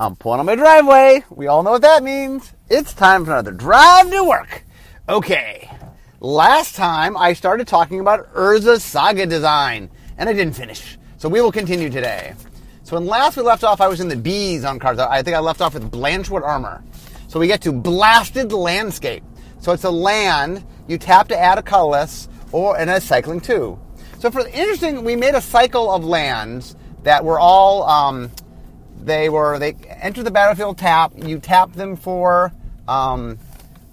I'm pulling on my driveway. We all know what that means. It's time for another drive to work. Okay. Last time I started talking about Urza Saga design, and I didn't finish. So we will continue today. So when last we left off, I was in the bees on cars. I think I left off with Blanchwood armor. So we get to blasted landscape. So it's a land you tap to add a colorless or and a cycling too. So for the interesting, we made a cycle of lands that were all um, they were they enter the battlefield tap. You tap them for um,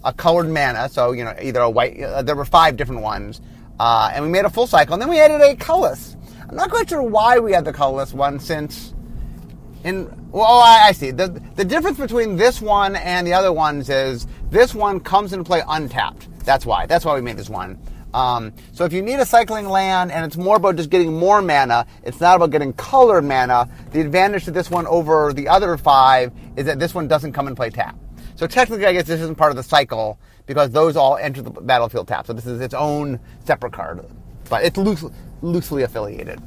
a colored mana. So you know either a white. Uh, there were five different ones, uh, and we made a full cycle. And then we added a colorless. I'm not quite sure why we had the colorless one since. In well, oh, I, I see. The the difference between this one and the other ones is this one comes into play untapped. That's why. That's why we made this one. Um, so if you need a cycling land and it's more about just getting more mana, it's not about getting colored mana. The advantage to this one over the other five is that this one doesn't come and play tap. So technically, I guess this isn't part of the cycle because those all enter the battlefield tap. So this is its own separate card, but it's loose, loosely affiliated.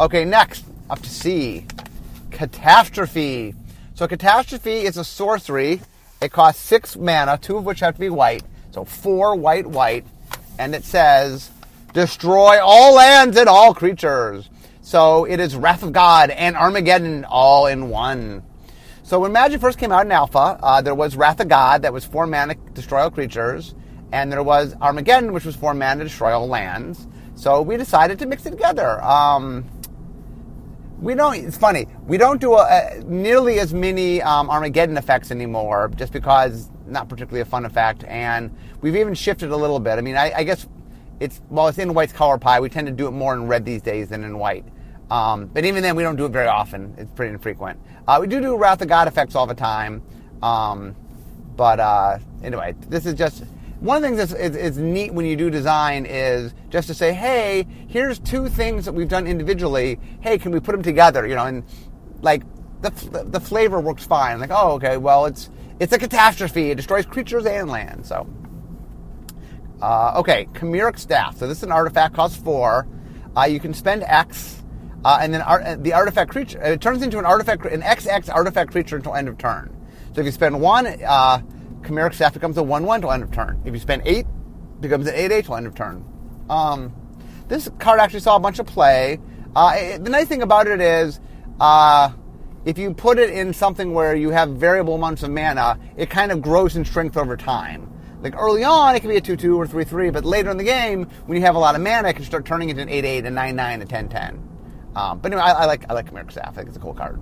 Okay, next up to C, Catastrophe. So Catastrophe is a sorcery. It costs six mana, two of which have to be white. So four white, white and it says, Destroy all lands and all creatures. So it is Wrath of God and Armageddon all in one. So when Magic first came out in Alpha, uh, there was Wrath of God that was four mana destroy all creatures, and there was Armageddon, which was four mana destroy all lands. So we decided to mix it together. Um, we don't. It's funny. We don't do a, a, nearly as many um, Armageddon effects anymore, just because not particularly a fun effect. And we've even shifted a little bit. I mean, I, I guess it's well, it's in white's color pie. We tend to do it more in red these days than in white. Um, but even then, we don't do it very often. It's pretty infrequent. Uh, we do do Wrath of God effects all the time. Um, but uh, anyway, this is just one of the things that's is, is, neat when you do design is just to say, hey, here's two things that we've done individually. Hey, can we put them together? You know, and like the the flavor works fine. Like, oh, okay, well, it's it's a catastrophe. It destroys creatures and land. So, uh, okay, Chimeric Staff. So this is an artifact, costs four. Uh, you can spend X, uh, and then art, the artifact creature it turns into an artifact, an XX artifact creature until end of turn. So if you spend one, uh, Chimeric Staff becomes a one-one till end of turn. If you spend eight, becomes an eight-eight till end of turn. Um, this card actually saw a bunch of play. Uh, it, the nice thing about it is uh, if you put it in something where you have variable amounts of mana, it kind of grows in strength over time. Like early on, it can be a 2 2 or 3 3, but later in the game, when you have a lot of mana, it can start turning into an 8 8, a 9 9, a 10 10. Um, but anyway, I, I, like I like Chimeric Staff. I think it's a cool card.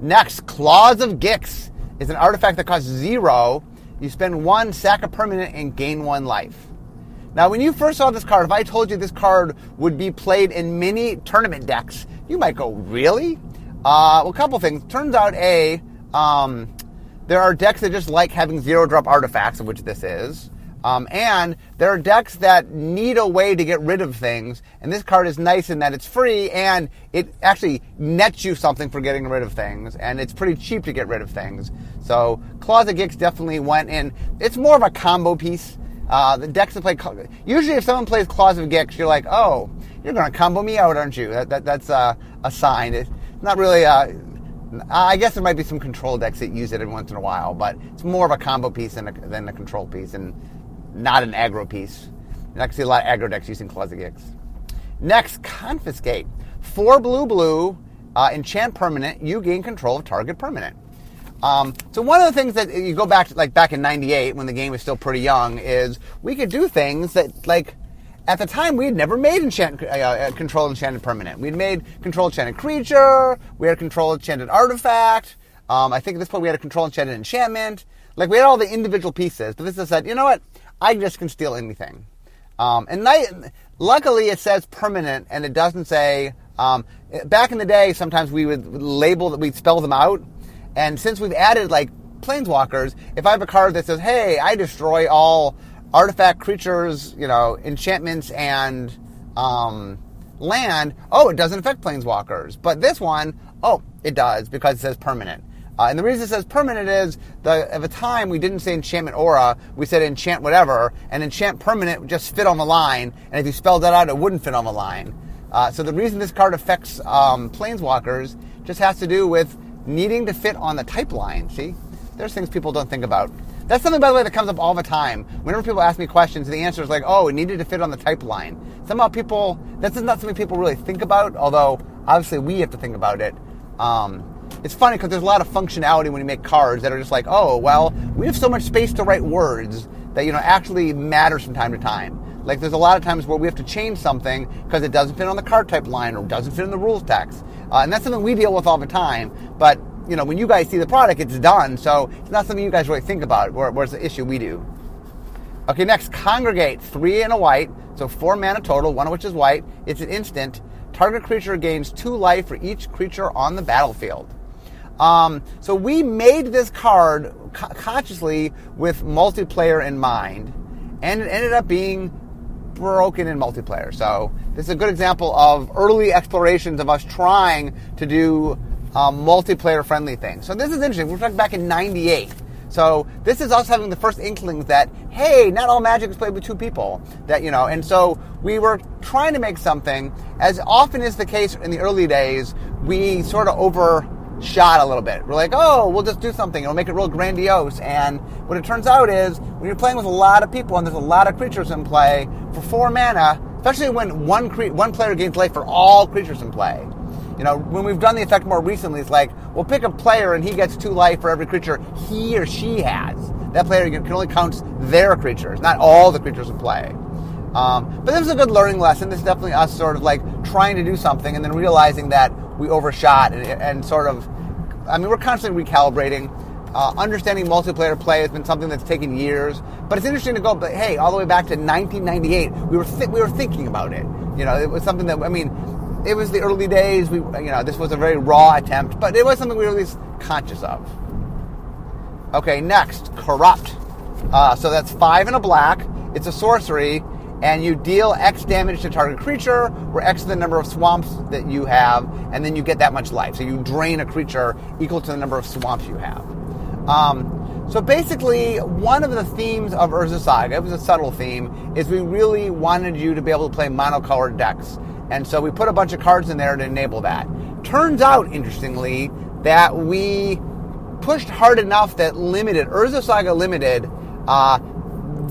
Next, Claws of Gix is an artifact that costs zero. You spend one, sack a permanent, and gain one life. Now, when you first saw this card, if I told you this card would be played in many tournament decks, you might go, really? Uh, well, a couple things. Turns out, A, um, there are decks that just like having zero drop artifacts, of which this is. Um, and there are decks that need a way to get rid of things, and this card is nice in that it's free and it actually nets you something for getting rid of things, and it's pretty cheap to get rid of things. So of Gix definitely went in. It's more of a combo piece. Uh, the decks that play usually if someone plays of Gix, you're like, oh, you're going to combo me out, aren't you? That, that, that's uh, a sign. It, not really. Uh, I guess there might be some control decks that use it every once in a while, but it's more of a combo piece than a, than a control piece, and not an aggro piece. You're not see a lot of aggro decks using of Gix. Next, confiscate. Four blue blue, uh, enchant permanent. You gain control of target permanent. Um, so one of the things that you go back to, like back in '98 when the game was still pretty young, is we could do things that like at the time, we had never made enchant, uh, uh, control enchanted permanent. We'd made control enchanted creature. We had control enchanted artifact. Um, I think at this point we had a control enchanted enchantment. Like we had all the individual pieces, but this is said, you know what? I just can steal anything. Um, and luckily, it says permanent, and it doesn't say. Um, back in the day, sometimes we would label that we'd spell them out, and since we've added like planeswalkers, if I have a card that says, "Hey, I destroy all artifact creatures, you know, enchantments and um, land, oh, it doesn't affect planeswalkers. But this one, oh, it does because it says permanent. Uh, and the reason it says permanent is the, at the time we didn't say enchantment aura, we said enchant whatever, and enchant permanent would just fit on the line, and if you spelled that out, it wouldn't fit on the line. Uh, so the reason this card affects um, planeswalkers just has to do with needing to fit on the type line. See, there's things people don't think about. That's something, by the way, that comes up all the time. Whenever people ask me questions, the answer is like, oh, it needed to fit on the type line. Somehow people, that's not something people really think about, although obviously we have to think about it. Um, it's funny because there's a lot of functionality when you make cards that are just like, oh, well, we have so much space to write words that, you know, actually matters from time to time. Like there's a lot of times where we have to change something because it doesn't fit on the card type line or doesn't fit in the rules text. Uh, and that's something we deal with all the time. But you know, when you guys see the product, it's done. So it's not something you guys really think about. Where's the issue we do? Okay, next, congregate three and a white, so four mana total, one of which is white. It's an instant. Target creature gains two life for each creature on the battlefield. Um, so we made this card co- consciously with multiplayer in mind, and it ended up being broken in multiplayer. So this is a good example of early explorations of us trying to do um, multiplayer friendly thing. So this is interesting. We're talking back in '98. So this is us having the first inklings that hey, not all Magic is played with two people. That you know, and so we were trying to make something. As often is the case in the early days, we sort of overshot a little bit. We're like, oh, we'll just do something. It'll make it real grandiose. And what it turns out is when you're playing with a lot of people and there's a lot of creatures in play for four mana, especially when one cre- one player gains life for all creatures in play you know, when we've done the effect more recently, it's like we'll pick a player and he gets two life for every creature he or she has. That player can only count their creatures, not all the creatures in play. Um, but this is a good learning lesson. This is definitely us sort of like trying to do something and then realizing that we overshot and, and sort of, I mean, we're constantly recalibrating. Uh, understanding multiplayer play has been something that's taken years, but it's interesting to go. But hey, all the way back to 1998, we were we were thinking about it. You know, it was something that I mean, it was the early days. We, you know, this was a very raw attempt, but it was something we were at least conscious of. Okay, next, corrupt. Uh, so that's five and a black. It's a sorcery, and you deal X damage to target creature, where X is the number of swamps that you have, and then you get that much life. So you drain a creature equal to the number of swamps you have. Um, so basically, one of the themes of Urza Saga, it was a subtle theme, is we really wanted you to be able to play monocolored decks. And so we put a bunch of cards in there to enable that. Turns out, interestingly, that we pushed hard enough that limited Urza Saga Limited uh,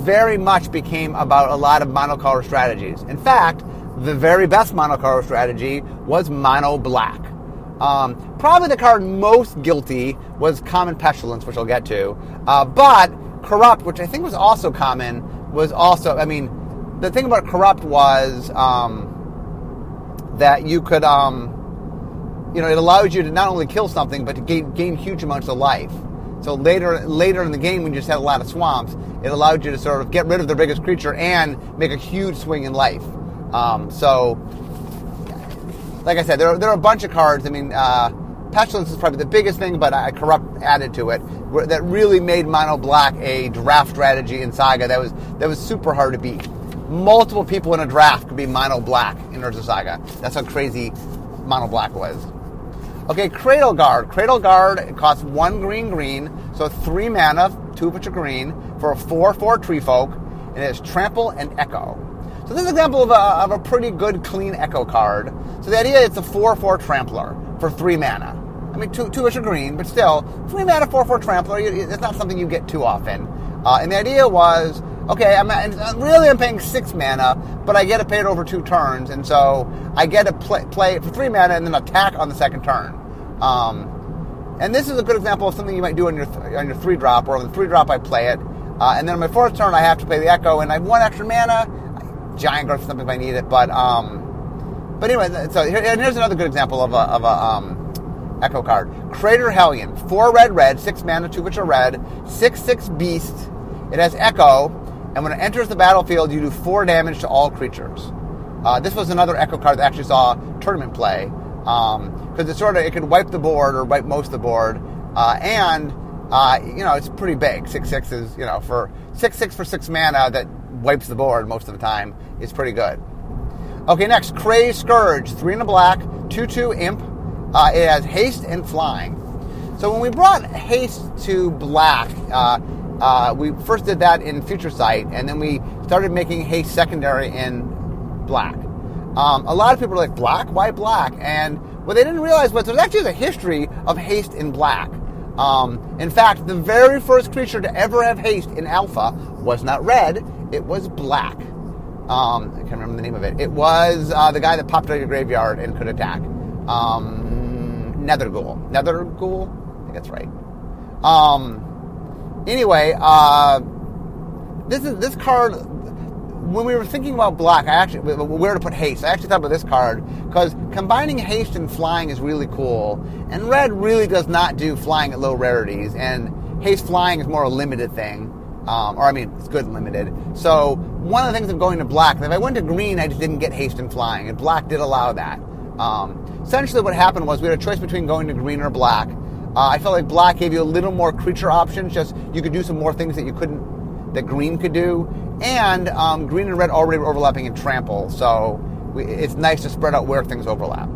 very much became about a lot of monocolor strategies. In fact, the very best monocolor strategy was mono black. Um, probably the card most guilty was Common Pestilence, which I'll get to. Uh, but Corrupt, which I think was also common, was also, I mean, the thing about Corrupt was um, that you could, um, you know, it allows you to not only kill something, but to gain, gain huge amounts of life. So later, later in the game, when you just had a lot of swamps, it allowed you to sort of get rid of the biggest creature and make a huge swing in life. Um, so, like I said, there are, there are a bunch of cards. I mean, uh, Pestilence is probably the biggest thing, but I corrupt added to it that really made Mono Black a draft strategy in Saga that was that was super hard to beat multiple people in a draft could be mono black in Urza Saga. That's how crazy mono black was. Okay, Cradle Guard. Cradle Guard costs one green green, so three mana, two of which are green, for a 4 4 tree folk, and it has Trample and Echo. So this is an example of a, of a pretty good, clean Echo card. So the idea is it's a 4 4 Trampler for three mana. I mean, two, two are green, but still, three mana 4 4 Trampler, it's not something you get too often. Uh, and the idea was okay, I'm, really I'm paying six mana, but I get to pay it over two turns, and so I get to play, play it for three mana and then attack on the second turn. Um, and this is a good example of something you might do on your th- on your three drop, or on the three drop I play it, uh, and then on my fourth turn I have to play the Echo, and I have one extra mana, Giant Growth something if I need it, but um, but anyway, so here, here's another good example of a of a um, Echo card. Crater Hellion, four red red, six mana, two which are red, six six beast. It has Echo, and when it enters the battlefield, you do four damage to all creatures. Uh, this was another Echo card that actually saw tournament play because it sort of it could wipe the board or wipe most of the board, uh, and uh, you know it's pretty big. Six six is you know for six six for six mana that wipes the board most of the time is pretty good. Okay, next Crazed Skirge, three in a black, two two imp. Uh, it has haste and flying. So when we brought haste to black, uh, uh, we first did that in Future Sight, and then we started making haste secondary in black. Um, a lot of people are like, black? Why black? And what they didn't realize was there's actually a history of haste in black. Um, in fact, the very first creature to ever have haste in alpha was not red, it was black. Um, I can't remember the name of it. It was uh, the guy that popped out of your graveyard and could attack. Um, Netherghoul. Netherghoul? I think that's right. Um, anyway, uh, this is this card when we were thinking about black, I actually where to put haste. I actually thought about this card because combining haste and flying is really cool, and red really does not do flying at low rarities, and haste flying is more a limited thing, um, or I mean, it's good limited. So one of the things of going to black, if I went to green, I just didn't get haste and flying, and black did allow that. Um, essentially, what happened was we had a choice between going to green or black. Uh, I felt like black gave you a little more creature options. Just you could do some more things that you couldn't, that green could do, and um, green and red already were overlapping in trample, so we, it's nice to spread out where things overlap.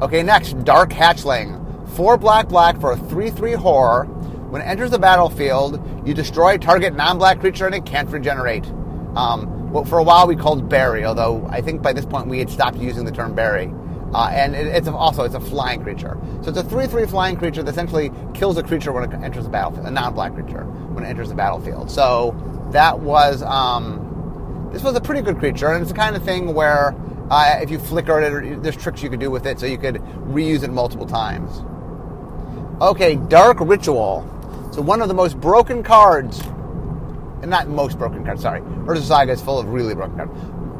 Okay, next, Dark Hatchling. Four black black for a 3 3 horror. When it enters the battlefield, you destroy target non black creature and it can't regenerate. Um, well, for a while we called berry, although I think by this point we had stopped using the term berry. Uh, and it, it's also it's a flying creature. So it's a three-three flying creature that essentially kills a creature when it enters the battlefield, a non-black creature when it enters the battlefield. So that was um, this was a pretty good creature, and it's the kind of thing where uh, if you flicker it, there's tricks you could do with it, so you could reuse it multiple times. Okay, Dark Ritual. So one of the most broken cards, and not most broken cards. Sorry, Urza Saga is full of really broken cards.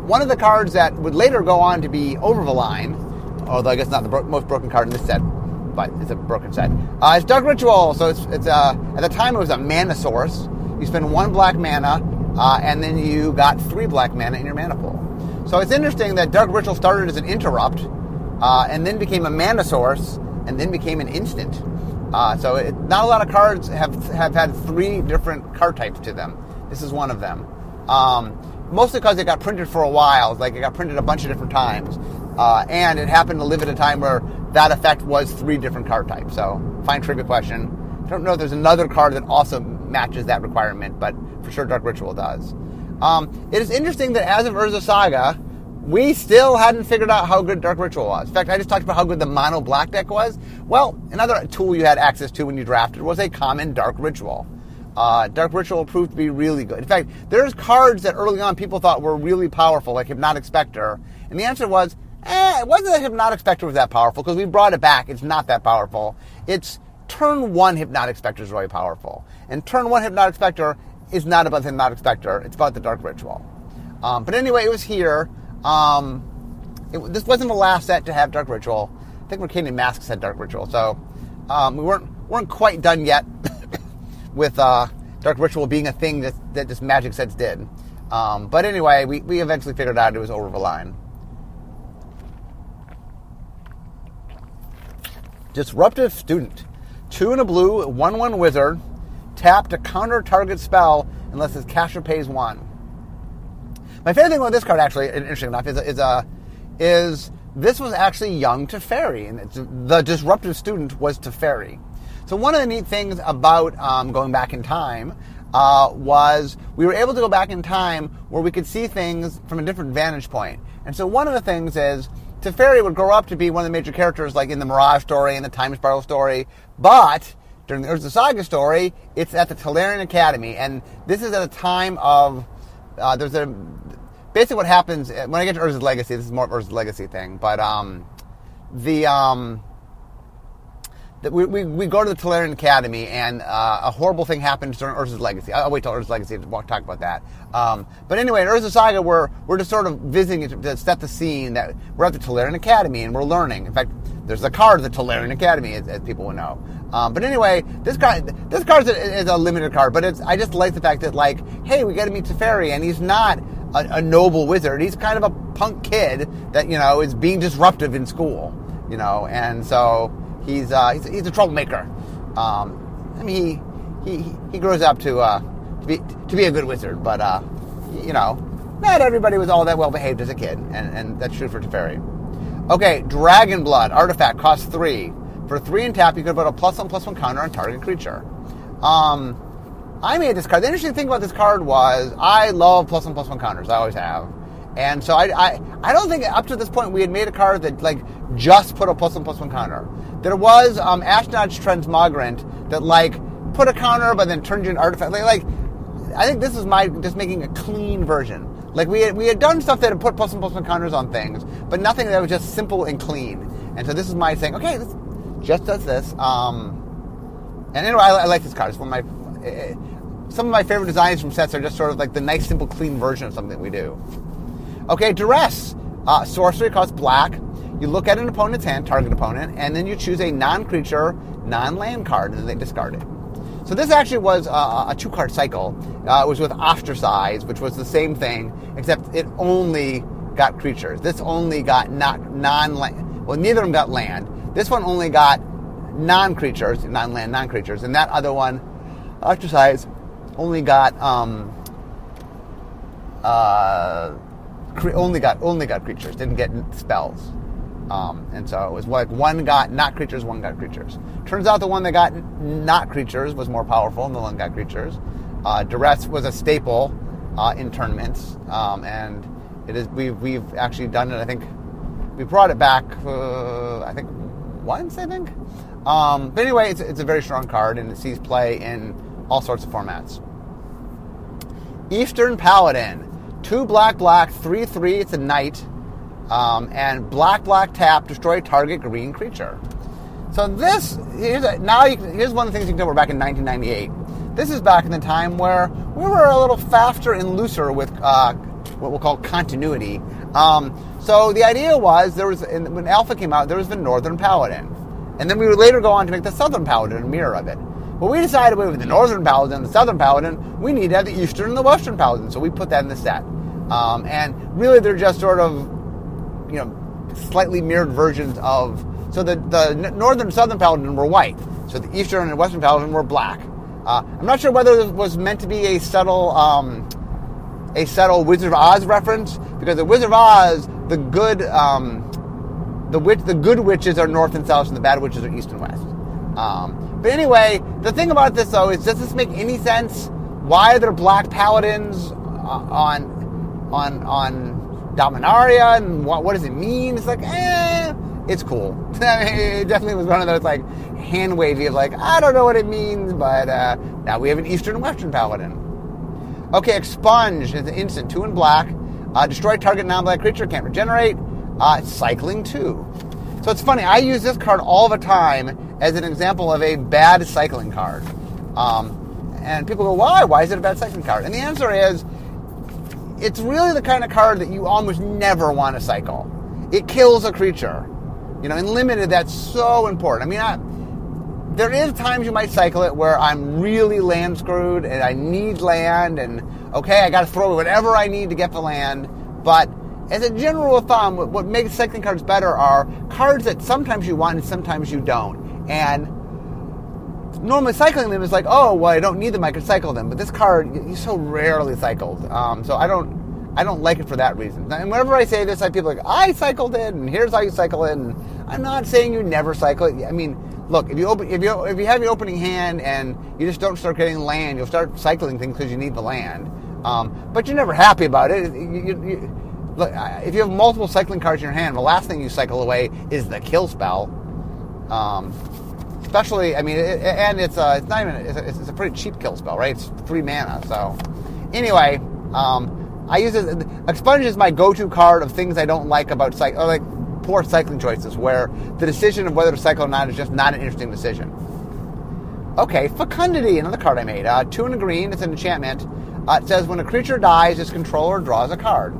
One of the cards that would later go on to be over the line, although I guess not the bro- most broken card in this set, but it's a broken set. Uh, it's Dark Ritual. So it's it's uh, at the time it was a mana source. You spend one black mana, uh, and then you got three black mana in your mana pool. So it's interesting that Dark Ritual started as an interrupt, uh, and then became a mana source, and then became an instant. Uh, so it, not a lot of cards have have had three different card types to them. This is one of them. Um, mostly because it got printed for a while. Like it got printed a bunch of different times, uh, and it happened to live at a time where that effect was three different card types. So fine trivia question. I don't know if there's another card that also matches that requirement, but for sure Dark Ritual does. Um, it is interesting that as of Urza Saga, we still hadn't figured out how good Dark Ritual was. In fact, I just talked about how good the mono black deck was. Well, another tool you had access to when you drafted was a common Dark Ritual. Uh, Dark Ritual proved to be really good. In fact, there's cards that early on people thought were really powerful, like Hypnotic Spectre, and the answer was, eh, it wasn't that Hypnotic Spectre was that powerful because we brought it back. It's not that powerful. It's turn one Hypnotic Spectre is really powerful. And turn one Hypnotic Spectre is not about the Hypnotic Spectre, it's about the Dark Ritual. Um, but anyway, it was here. Um, it, this wasn't the last set to have Dark Ritual. I think Mercadian Masks had Dark Ritual, so um, we weren't weren't quite done yet with uh, Dark Ritual being a thing that, that this Magic sets did. Um, but anyway, we, we eventually figured out it was over the line. Disruptive Student. Two in a blue, one one wizard. Tap to counter target spell unless its caster pays one. My favorite thing about this card, actually, interesting enough, is is, uh, is this was actually young Teferi, and the disruptive student was Teferi. So one of the neat things about um, going back in time uh, was we were able to go back in time where we could see things from a different vantage point. And so one of the things is Teferi would grow up to be one of the major characters, like in the Mirage story and the Time Spiral story, but during the Urza Saga story, it's at the Tolarian Academy, and this is at a time of uh, there's a basically what happens when I get to Urza's Legacy. This is more of Urza's Legacy thing, but um, the um, we, we, we, go to the Tolarian Academy, and uh, a horrible thing happens during Urza's Legacy. I'll wait till Urza's Legacy to talk about that. Um, but anyway, in Urza Saga, we're, we're just sort of visiting to set the scene that we're at the Tolarian Academy and we're learning. In fact, there's a card of the Tolarian Academy, as, as people will know. Um, but anyway, this card this card is a, is a, limited card, but it's I just like the fact that like, hey, we got to meet Teferi, and he's not a, a noble wizard. He's kind of a punk kid that you know is being disruptive in school, you know, and so he's uh, he's, he's, a troublemaker. Um, I mean, he, he he grows up to uh, to be to be a good wizard, but uh, you know, not everybody was all that well behaved as a kid, and, and that's true for Teferi. Okay, Dragon Blood artifact costs three. For three and tap, you could put a plus one plus one counter on target creature. Um, I made this card. The interesting thing about this card was I love plus one plus one counters. I always have. And so I, I, I don't think up to this point we had made a card that like just put a plus one plus one counter. There was um, Ashnod's Transmogrant that like put a counter, but then turned you an artifact. Like, like I think this is my just making a clean version. Like we had, we had done stuff that had put plus and plus one counters on things, but nothing that was just simple and clean. And so this is my saying, okay, this just does this. Um, and anyway, I, I like this card. It's one of my eh, some of my favorite designs from sets are just sort of like the nice, simple, clean version of something we do. Okay, duress. Uh, sorcery costs black. You look at an opponent's hand, target opponent, and then you choose a non-creature, non-land card, and then they discard it. So this actually was a, a two-card cycle. Uh, it was with Ostracize, which was the same thing, except it only got creatures. This only got not non-land. Well, neither of them got land. This one only got non-creatures, non-land, non-creatures, and that other one, Ostracize, only got um, uh, only got only got creatures. Didn't get spells. Um, and so it was like one got not creatures, one got creatures. Turns out the one that got not creatures was more powerful than the one that got creatures. Uh, duress was a staple uh, in tournaments, um, and it is we've we've actually done it. I think we brought it back. Uh, I think once. I think. Um, but anyway, it's, it's a very strong card, and it sees play in all sorts of formats. Eastern Paladin, two black black, three three. It's a knight. Um, and black black tap destroy target green creature. So this here's a, now here's one of the things you can tell we're back in 1998. This is back in the time where we were a little faster and looser with uh, what we'll call continuity. Um, so the idea was there was when Alpha came out, there was the Northern Paladin, and then we would later go on to make the Southern Paladin, a mirror of it. But we decided we with the Northern Paladin and the Southern Paladin, we need to have the Eastern and the Western Paladin, so we put that in the set. Um, and really, they're just sort of you know, slightly mirrored versions of. So the, the northern and southern paladin were white. So the eastern and western paladin were black. Uh, I'm not sure whether this was meant to be a subtle, um, a subtle Wizard of Oz reference because the Wizard of Oz, the good, um, the witch, the good witches are north and south, and the bad witches are east and west. Um, but anyway, the thing about this though is, does this make any sense? Why are there black paladins uh, on, on, on Dominaria and what, what does it mean? It's like, eh, it's cool. it definitely was one of those like hand wavy of like, I don't know what it means, but uh, now we have an Eastern and Western Paladin. Okay, Expunge is an instant, two in black. Uh, destroy target non black creature, can't regenerate. Uh, cycling two. So it's funny, I use this card all the time as an example of a bad cycling card. Um, and people go, why? Why is it a bad cycling card? And the answer is it's really the kind of card that you almost never want to cycle. It kills a creature. You know, in limited, that's so important. I mean, I, there is times you might cycle it where I'm really land screwed and I need land, and okay, I got to throw whatever I need to get the land. But as a general of thumb, what makes cycling cards better are cards that sometimes you want and sometimes you don't. And normally cycling them is like, oh, well, I don't need them, I could cycle them. But this card, you so rarely cycled, um, so I don't, I don't like it for that reason. And whenever I say this, I people like, I cycled it, and here's how you cycle it. And I'm not saying you never cycle it. I mean, look, if you open, if you if you have your opening hand and you just don't start getting land, you'll start cycling things because you need the land. Um, but you're never happy about it. You, you, you, look, if you have multiple cycling cards in your hand, the last thing you cycle away is the kill spell. Um, especially, I mean, it, and it's a, it's not even it's a, it's a, pretty cheap kill spell, right? It's three mana. So anyway, um, I use it. Expunge is my go-to card of things I don't like about cyc- or like poor cycling choices, where the decision of whether to cycle or not is just not an interesting decision. Okay, Fecundity, another card I made. Uh, two in a green. It's an enchantment. Uh, it says when a creature dies, its controller draws a card.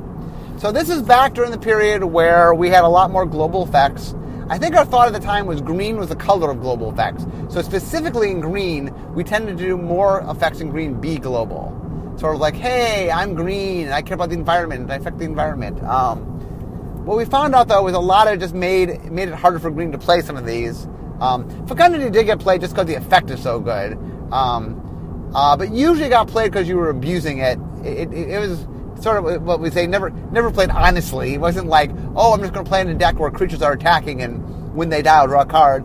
So this is back during the period where we had a lot more global effects I think our thought at the time was green was the color of global effects. So specifically in green, we tended to do more effects in green be global. Sort of like, hey, I'm green and I care about the environment and I affect the environment. Um, what we found out though was a lot of just made made it harder for green to play some of these. Um, Fecundity did get played just because the effect is so good. Um, uh, but usually got played because you were abusing it. It, it, it was sort of what we say never never played honestly. It wasn't like, oh, I'm just going to play in a deck where creatures are attacking and when they die, I'll draw a card.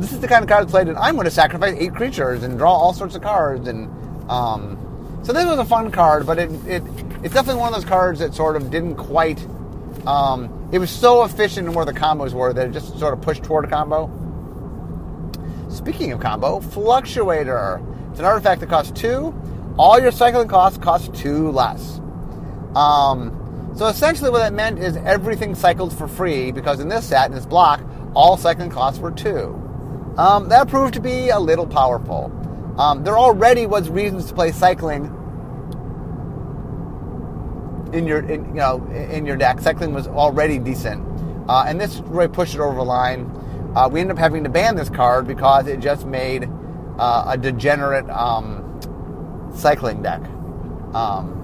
This is the kind of card played, and I'm going to sacrifice eight creatures and draw all sorts of cards. And um, so this was a fun card, but it, it it's definitely one of those cards that sort of didn't quite Um, it was so efficient in where the combos were that it just sort of pushed toward a combo. Speaking of combo, Fluctuator. It's an artifact that costs two. All your cycling costs cost two less. Um, so essentially, what that meant is everything cycled for free because in this set, in this block, all cycling costs were two. Um, that proved to be a little powerful. Um, there already was reasons to play cycling in your in, you know in your deck. Cycling was already decent, uh, and this really pushed it over the line. Uh, we ended up having to ban this card because it just made uh, a degenerate um, cycling deck. Um,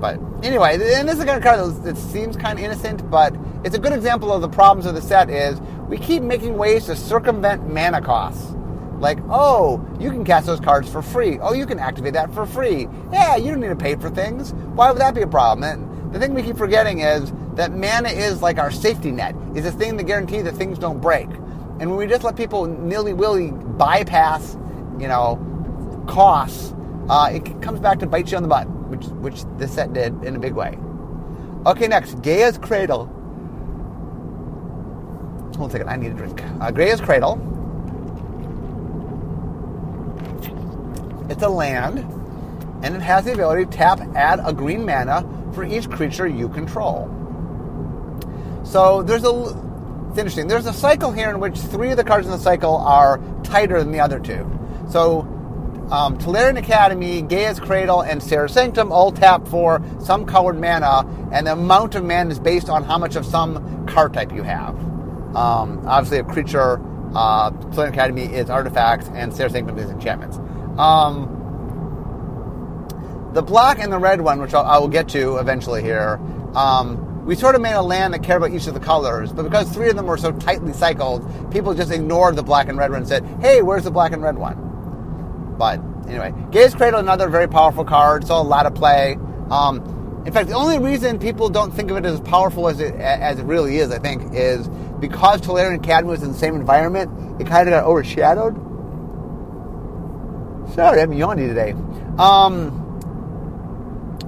but anyway, and this is kind of card that seems kind of innocent, but it's a good example of the problems of the set. Is we keep making ways to circumvent mana costs. Like, oh, you can cast those cards for free. Oh, you can activate that for free. Yeah, you don't need to pay for things. Why would that be a problem? And the thing we keep forgetting is that mana is like our safety net, is a thing that guarantees that things don't break. And when we just let people nilly willy bypass, you know, costs, uh, it comes back to bite you on the butt, which which this set did in a big way. Okay, next, Gaea's Cradle. Hold on a second, I need a drink. Uh, Gaea's Cradle. It's a land, and it has the ability to tap, add a green mana for each creature you control. So there's a it's interesting. There's a cycle here in which three of the cards in the cycle are tighter than the other two. So um, Tolarian Academy, Gaea's Cradle, and Serra's Sanctum all tap for some colored mana, and the amount of mana is based on how much of some card type you have. Um, obviously, a creature, uh, Tolarian Academy is artifacts, and Serra's Sanctum is enchantments. Um, the black and the red one, which I'll, I will get to eventually here, um, we sort of made a land that cared about each of the colors, but because three of them were so tightly cycled, people just ignored the black and red one and said, hey, where's the black and red one? But anyway, Gaea's Cradle, another very powerful card, saw a lot of play. Um, in fact, the only reason people don't think of it as powerful as it, as it really is, I think, is because Tolarian Academy was in the same environment, it kind of got overshadowed. Sorry, I'm yawning today. Um,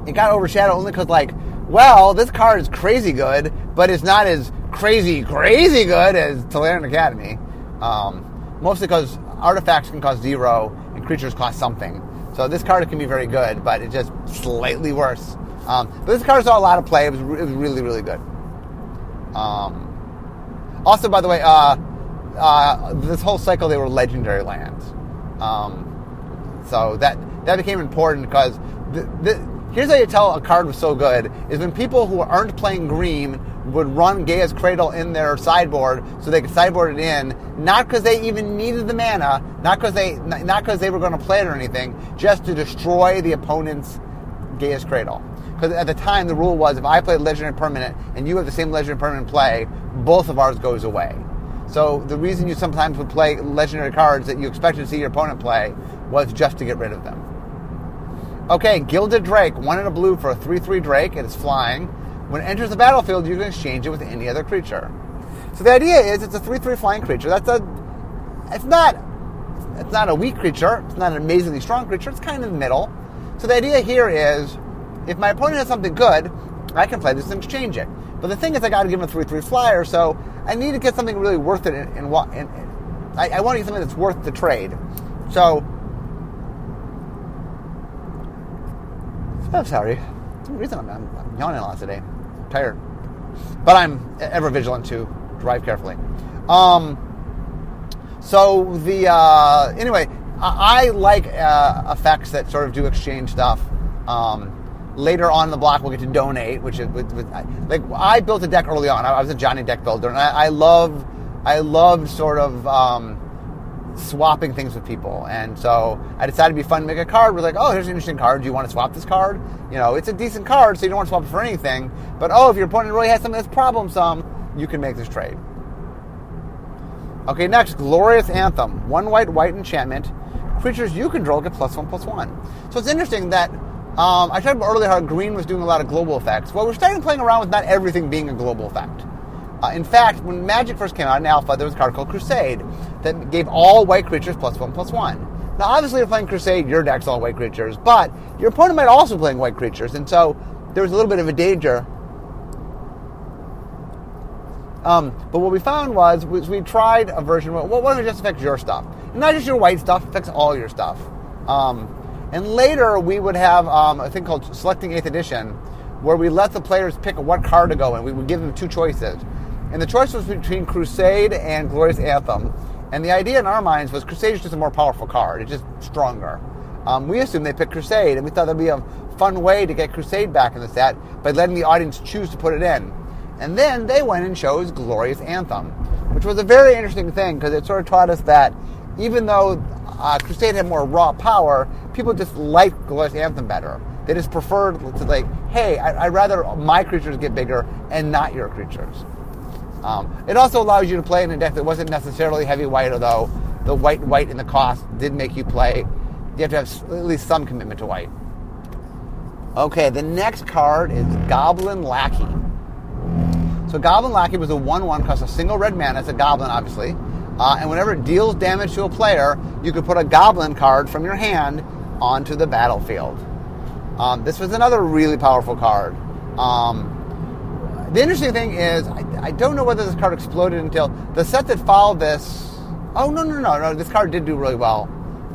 it got overshadowed only because, like, well, this card is crazy good, but it's not as crazy, crazy good as Tolarian Academy. Um, mostly because artifacts can cost zero creatures cost something. So this card can be very good, but it's just slightly worse. Um, but this card saw a lot of play. It was, it was really, really good. Um, also, by the way, uh, uh, this whole cycle they were legendary lands. Um, so that that became important because the, the, Here's how you tell a card was so good: is when people who aren't playing green would run Gaea's Cradle in their sideboard so they could sideboard it in, not because they even needed the mana, not because they not because they were going to play it or anything, just to destroy the opponent's Gaea's Cradle. Because at the time the rule was if I play legendary permanent and you have the same legendary permanent play, both of ours goes away. So the reason you sometimes would play legendary cards that you expected to see your opponent play was just to get rid of them. Okay, Gilded Drake, one in a blue for a 3 3 Drake. It is flying. When it enters the battlefield, you can exchange it with any other creature. So the idea is it's a 3 3 flying creature. That's a. It's not. It's not a weak creature. It's not an amazingly strong creature. It's kind of the middle. So the idea here is if my opponent has something good, I can play this and exchange it. But the thing is, I got to give him a 3 3 flyer, so I need to get something really worth it. In, I, I want to get something that's worth the trade. So I'm sorry. The reason I'm, I'm, I'm yawning a lot today. I'm tired. But I'm ever vigilant to drive carefully. Um, so the uh, anyway, I, I like uh, effects that sort of do exchange stuff. Um, later on in the block, we'll get to donate, which is with, with, like I built a deck early on. I, I was a Johnny deck builder, and I, I love I love sort of um, swapping things with people. And so I decided to be fun to make a card. Was like, oh, here's an interesting card. Do you want to swap this card? You know, it's a decent card, so you don't want to swap it for anything. But oh, if your opponent really has something that's problemsome, you can make this trade. Okay, next, Glorious Anthem. One white, white enchantment. Creatures you control get plus one, plus one. So it's interesting that um, I talked about earlier how green was doing a lot of global effects. Well, we're starting playing around with not everything being a global effect. Uh, in fact, when Magic first came out in Alpha, there was a card called Crusade that gave all white creatures plus one plus one. Now, obviously, if you're playing Crusade, your deck's all white creatures, but your opponent might also be playing white creatures, and so there was a little bit of a danger Um, but what we found was, was we tried a version. where Well, what wasn't just affects your stuff, and not just your white stuff, it affects all your stuff. Um, and later we would have um, a thing called selecting eighth edition, where we let the players pick what card to go in. We would give them two choices, and the choice was between Crusade and Glorious Anthem. And the idea in our minds was Crusade is just a more powerful card; it's just stronger. Um, we assumed they picked Crusade, and we thought that'd be a fun way to get Crusade back in the set by letting the audience choose to put it in. And then they went and chose Glorious Anthem, which was a very interesting thing because it sort of taught us that even though uh, Crusade had more raw power, people just liked Glorious Anthem better. They just preferred to like, hey, I, would rather my creatures get bigger and not your creatures. Um, it also allows you to play in a deck that wasn't necessarily heavy white, although the white and white in the cost did make you play. You have to have at least some commitment to white. Okay, the next card is Goblin Lackey. So Goblin Lackey was a 1-1, cost a single red mana. It's a goblin, obviously. Uh, and whenever it deals damage to a player, you could put a goblin card from your hand onto the battlefield. Um, this was another really powerful card. Um, the interesting thing is, I, I, don't know whether this card exploded until the set that followed this. Oh no no no no! This card did do really well.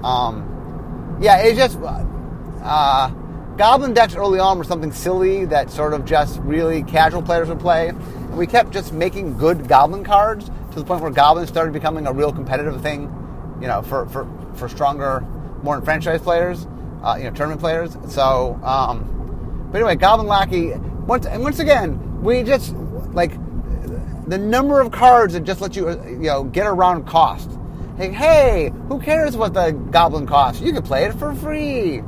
Um, yeah, it just uh, Goblin decks early on were something silly that sort of just really casual players would play. And we kept just making good Goblin cards to the point where Goblins started becoming a real competitive thing, you know, for, for, for stronger, more enfranchised players, uh, you know, tournament players. So, um, but anyway, Goblin Lackey, once, and once again, we just, like, the number of cards that just let you, you know, get around cost. Like, hey, who cares what the Goblin costs? You can play it for free.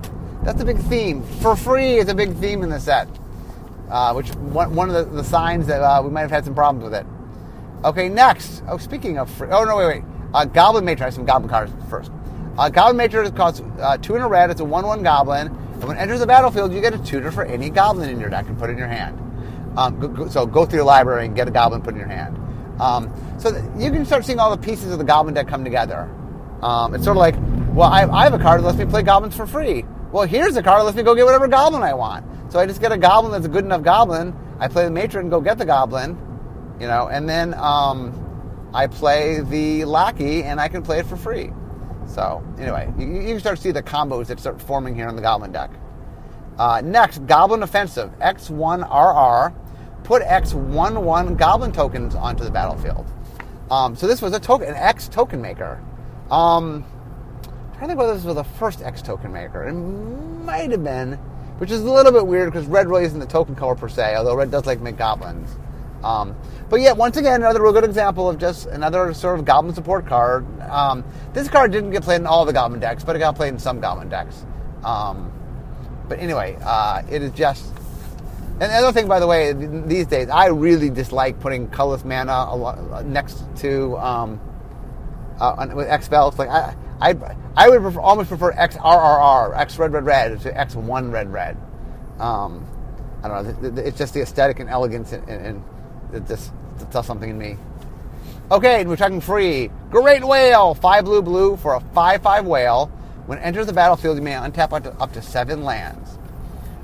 That's a big theme. For free is a big theme in the set, uh, which one, one of the, the signs that uh, we might have had some problems with it. Okay, next. Oh, speaking of free. Oh no, wait, wait. Uh, Goblin Matron. Some Goblin cards first. Uh, Goblin Matron costs uh, two in a red. It's a one-one Goblin, and when it enters the battlefield, you get a tutor for any Goblin in your deck and put it in your hand. Um, go, go, so go through your library and get a Goblin, put in your hand. Um, so you can start seeing all the pieces of the Goblin deck come together. Um, it's sort of like, well, I, I have a card that lets me play Goblins for free. Well, here's a card. that lets me go get whatever goblin I want. So I just get a goblin that's a good enough goblin. I play the matron and go get the goblin, you know, and then um, I play the lackey and I can play it for free. So anyway, you, you can start to see the combos that start forming here in the goblin deck. Uh, next, Goblin Offensive X1RR. Put X11 Goblin tokens onto the battlefield. Um, so this was a token, an X token maker. Um, I think whether this was the first X token maker. It might have been, which is a little bit weird because red really isn't the token color per se, although red does like make goblins. Um, but yet, once again, another real good example of just another sort of goblin support card. Um, this card didn't get played in all the goblin decks, but it got played in some goblin decks. Um, but anyway, uh, it is just. And the other thing, by the way, these days, I really dislike putting colorless mana next to um, uh, with X spells. Like I, I, I would prefer, almost prefer XRRR, X red red red, to X1 red red. Um, I don't know. It's just the aesthetic and elegance, and, and it just it does something in me. Okay, we're talking free. Great Whale, five blue blue for a five five whale. When it enters the battlefield, you may untap up to, up to seven lands.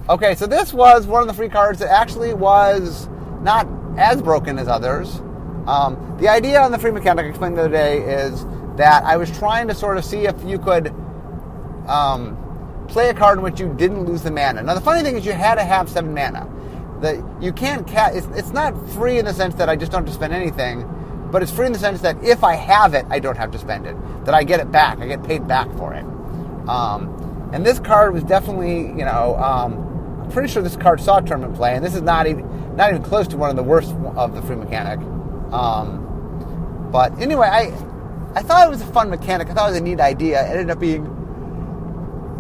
Okay, so this was one of the free cards that actually was not as broken as others. Um, the idea on the free mechanic I explained the other day is that I was trying to sort of see if you could um, play a card in which you didn't lose the mana. Now the funny thing is you had to have seven mana. That you can't ca- it's, it's not free in the sense that I just don't have to spend anything, but it's free in the sense that if I have it, I don't have to spend it. That I get it back. I get paid back for it. Um, and this card was definitely, you know, um, I'm pretty sure this card saw tournament play, and this is not even not even close to one of the worst of the free mechanic. Um, but anyway, I I thought it was a fun mechanic. I thought it was a neat idea. It ended up being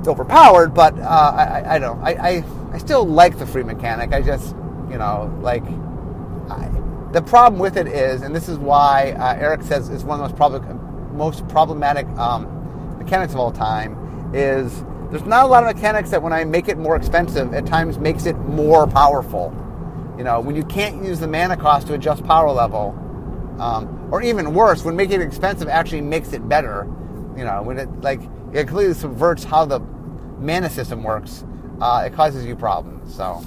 overpowered, but uh, I, I, don't. I, I, I, still like the free mechanic. I just, you know, like, I, the problem with it is, and this is why uh, Eric says it's one of the most, prob- most problematic um, mechanics of all time, is there's not a lot of mechanics that when I make it more expensive, at times makes it more powerful. You know, when you can't use the mana cost to adjust power level, um, or even worse, when making it expensive actually makes it better. You know, when it like it completely subverts how the mana system works, uh, it causes you problems. So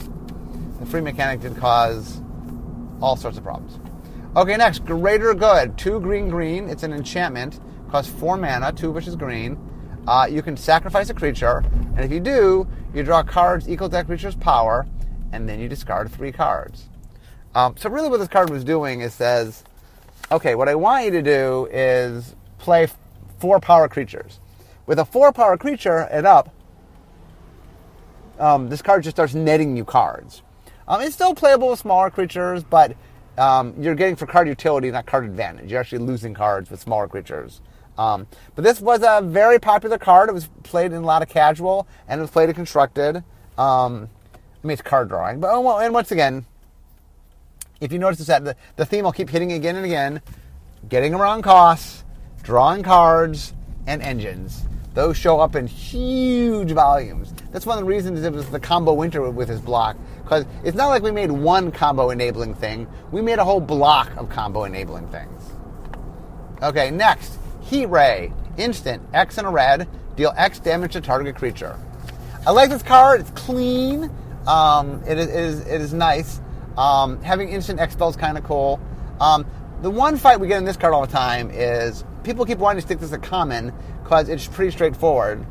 the free mechanic did cause all sorts of problems. Okay, next, Greater Good. Two green, green. It's an enchantment. Costs four mana, two which is green. Uh, you can sacrifice a creature, and if you do, you draw cards equal to that creature's power, and then you discard three cards. Um, so really, what this card was doing is says, okay, what I want you to do is play four power creatures. With a four power creature and up, um, this card just starts netting you cards. Um, it's still playable with smaller creatures, but um, you're getting for card utility, not card advantage. You're actually losing cards with smaller creatures. Um, but this was a very popular card. It was played in a lot of casual, and it was played in constructed. Um, I mean, it's card drawing. But oh, well, and once again, if you notice this, the, the theme I'll keep hitting again and again: getting around costs, drawing cards, and engines. Those show up in huge volumes. That's one of the reasons it was the combo winter with his block. Because it's not like we made one combo enabling thing, we made a whole block of combo enabling things. Okay, next Heat Ray. Instant, X and a red, deal X damage to target creature. I like this card, it's clean, um, it, is, it, is, it is nice. Um, having instant X spell is kind of cool. Um, the one fight we get in this card all the time is people keep wanting to stick this a common because it's pretty straightforward.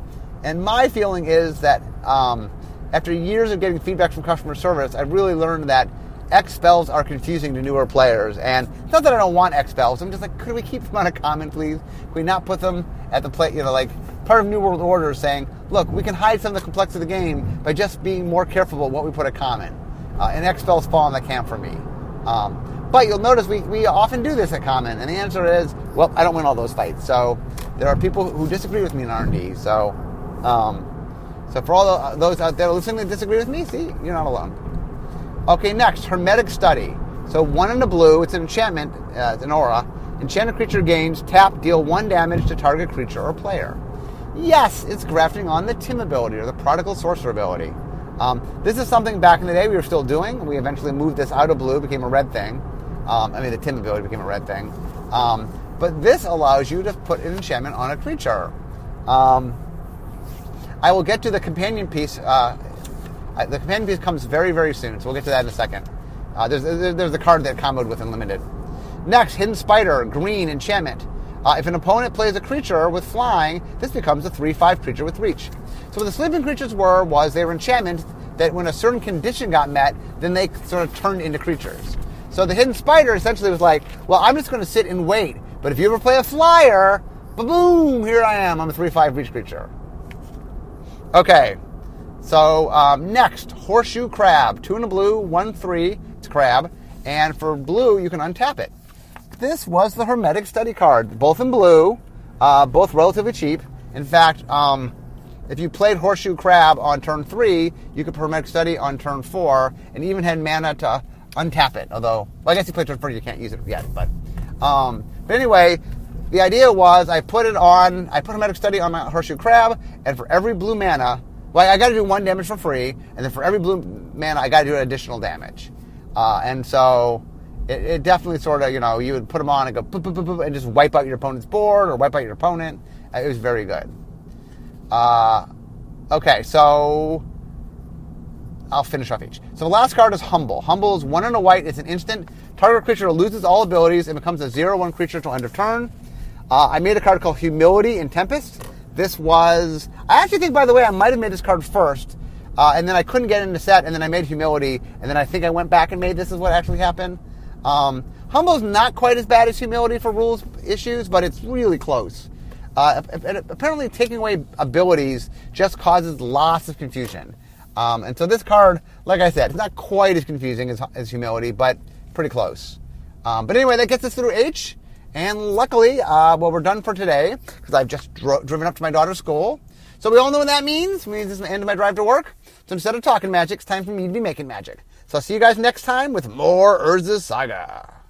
And my feeling is that um, after years of getting feedback from customer service, I've really learned that X spells are confusing to newer players. And it's not that I don't want X spells. I'm just like, could we keep them on a common, please? Could we not put them at the play? You know, like part of New World Order saying, look, we can hide some of the complexity of the game by just being more careful about what we put at common. Uh, and X spells fall in that camp for me. Um, but you'll notice we, we often do this at common, and the answer is, well, I don't win all those fights. So there are people who disagree with me in R&D. So, um, so for all those out there listening that disagree with me, see, you're not alone. Okay, next, Hermetic Study. So one in the blue, it's an enchantment, uh, it's an aura. Enchanted creature gains tap, deal one damage to target creature or player. Yes, it's grafting on the Tim ability or the Prodigal Sorcerer ability. Um, this is something back in the day we were still doing. We eventually moved this out of blue, became a red thing. Um, I mean, the Tim ability became a red thing. Um, but this allows you to put an enchantment on a creature. Um, I will get to the companion piece uh, the companion piece comes very, very soon, so we'll get to that in a second. Uh, there's, there's the card that comboed with Unlimited. Next, Hidden Spider, green, enchantment. Uh, if an opponent plays a creature with flying, this becomes a 3-5 creature with reach. So what the sleeping creatures were was they were enchantments that when a certain condition got met, then they sort of turned into creatures. So the Hidden Spider essentially was like, well, I'm just going to sit and wait. But if you ever play a flyer, boom, here I am. I'm a 3-5 reach creature. Okay, so um, next, horseshoe crab, two in a blue, one three. It's crab, and for blue you can untap it. This was the Hermetic Study card, both in blue, uh, both relatively cheap. In fact, um, if you played horseshoe crab on turn three, you could Hermetic Study on turn four, and even had mana to untap it. Although, well, I guess you played turn four, you can't use it yet. But, um, but anyway, the idea was I put it on, I put Hermetic Study on my horseshoe crab, and for every blue mana, well, I got to do one damage for free, and then for every blue mana, I got to do additional damage. Uh, and so it, it, definitely sort of, you know, you would put them on and go boop, boop, boop, and just wipe out your opponent's board or wipe out your opponent. Uh, it was very good. Uh, okay, so I'll finish off each. So the last card is Humble. Humble is one and a white. It's an instant. Target creature loses all abilities and becomes a zero-one creature until end of turn. Uh, I made a card called Humility in Tempest. This was. I actually think, by the way, I might have made this card first, uh, and then I couldn't get into set, and then I made Humility, and then I think I went back and made this is what actually happened. Um, Humble's not quite as bad as Humility for rules issues, but it's really close. Uh, apparently, taking away abilities just causes lots of confusion. Um, and so this card, like I said, it's not quite as confusing as, as Humility, but pretty close. Um, but anyway, that gets us through H. And luckily, uh, well, we're done for today because I've just dro- driven up to my daughter's school. So we all know what that means. It means it's the end of my drive to work. So instead of talking magic, it's time for me to be making magic. So I'll see you guys next time with more Urza Saga.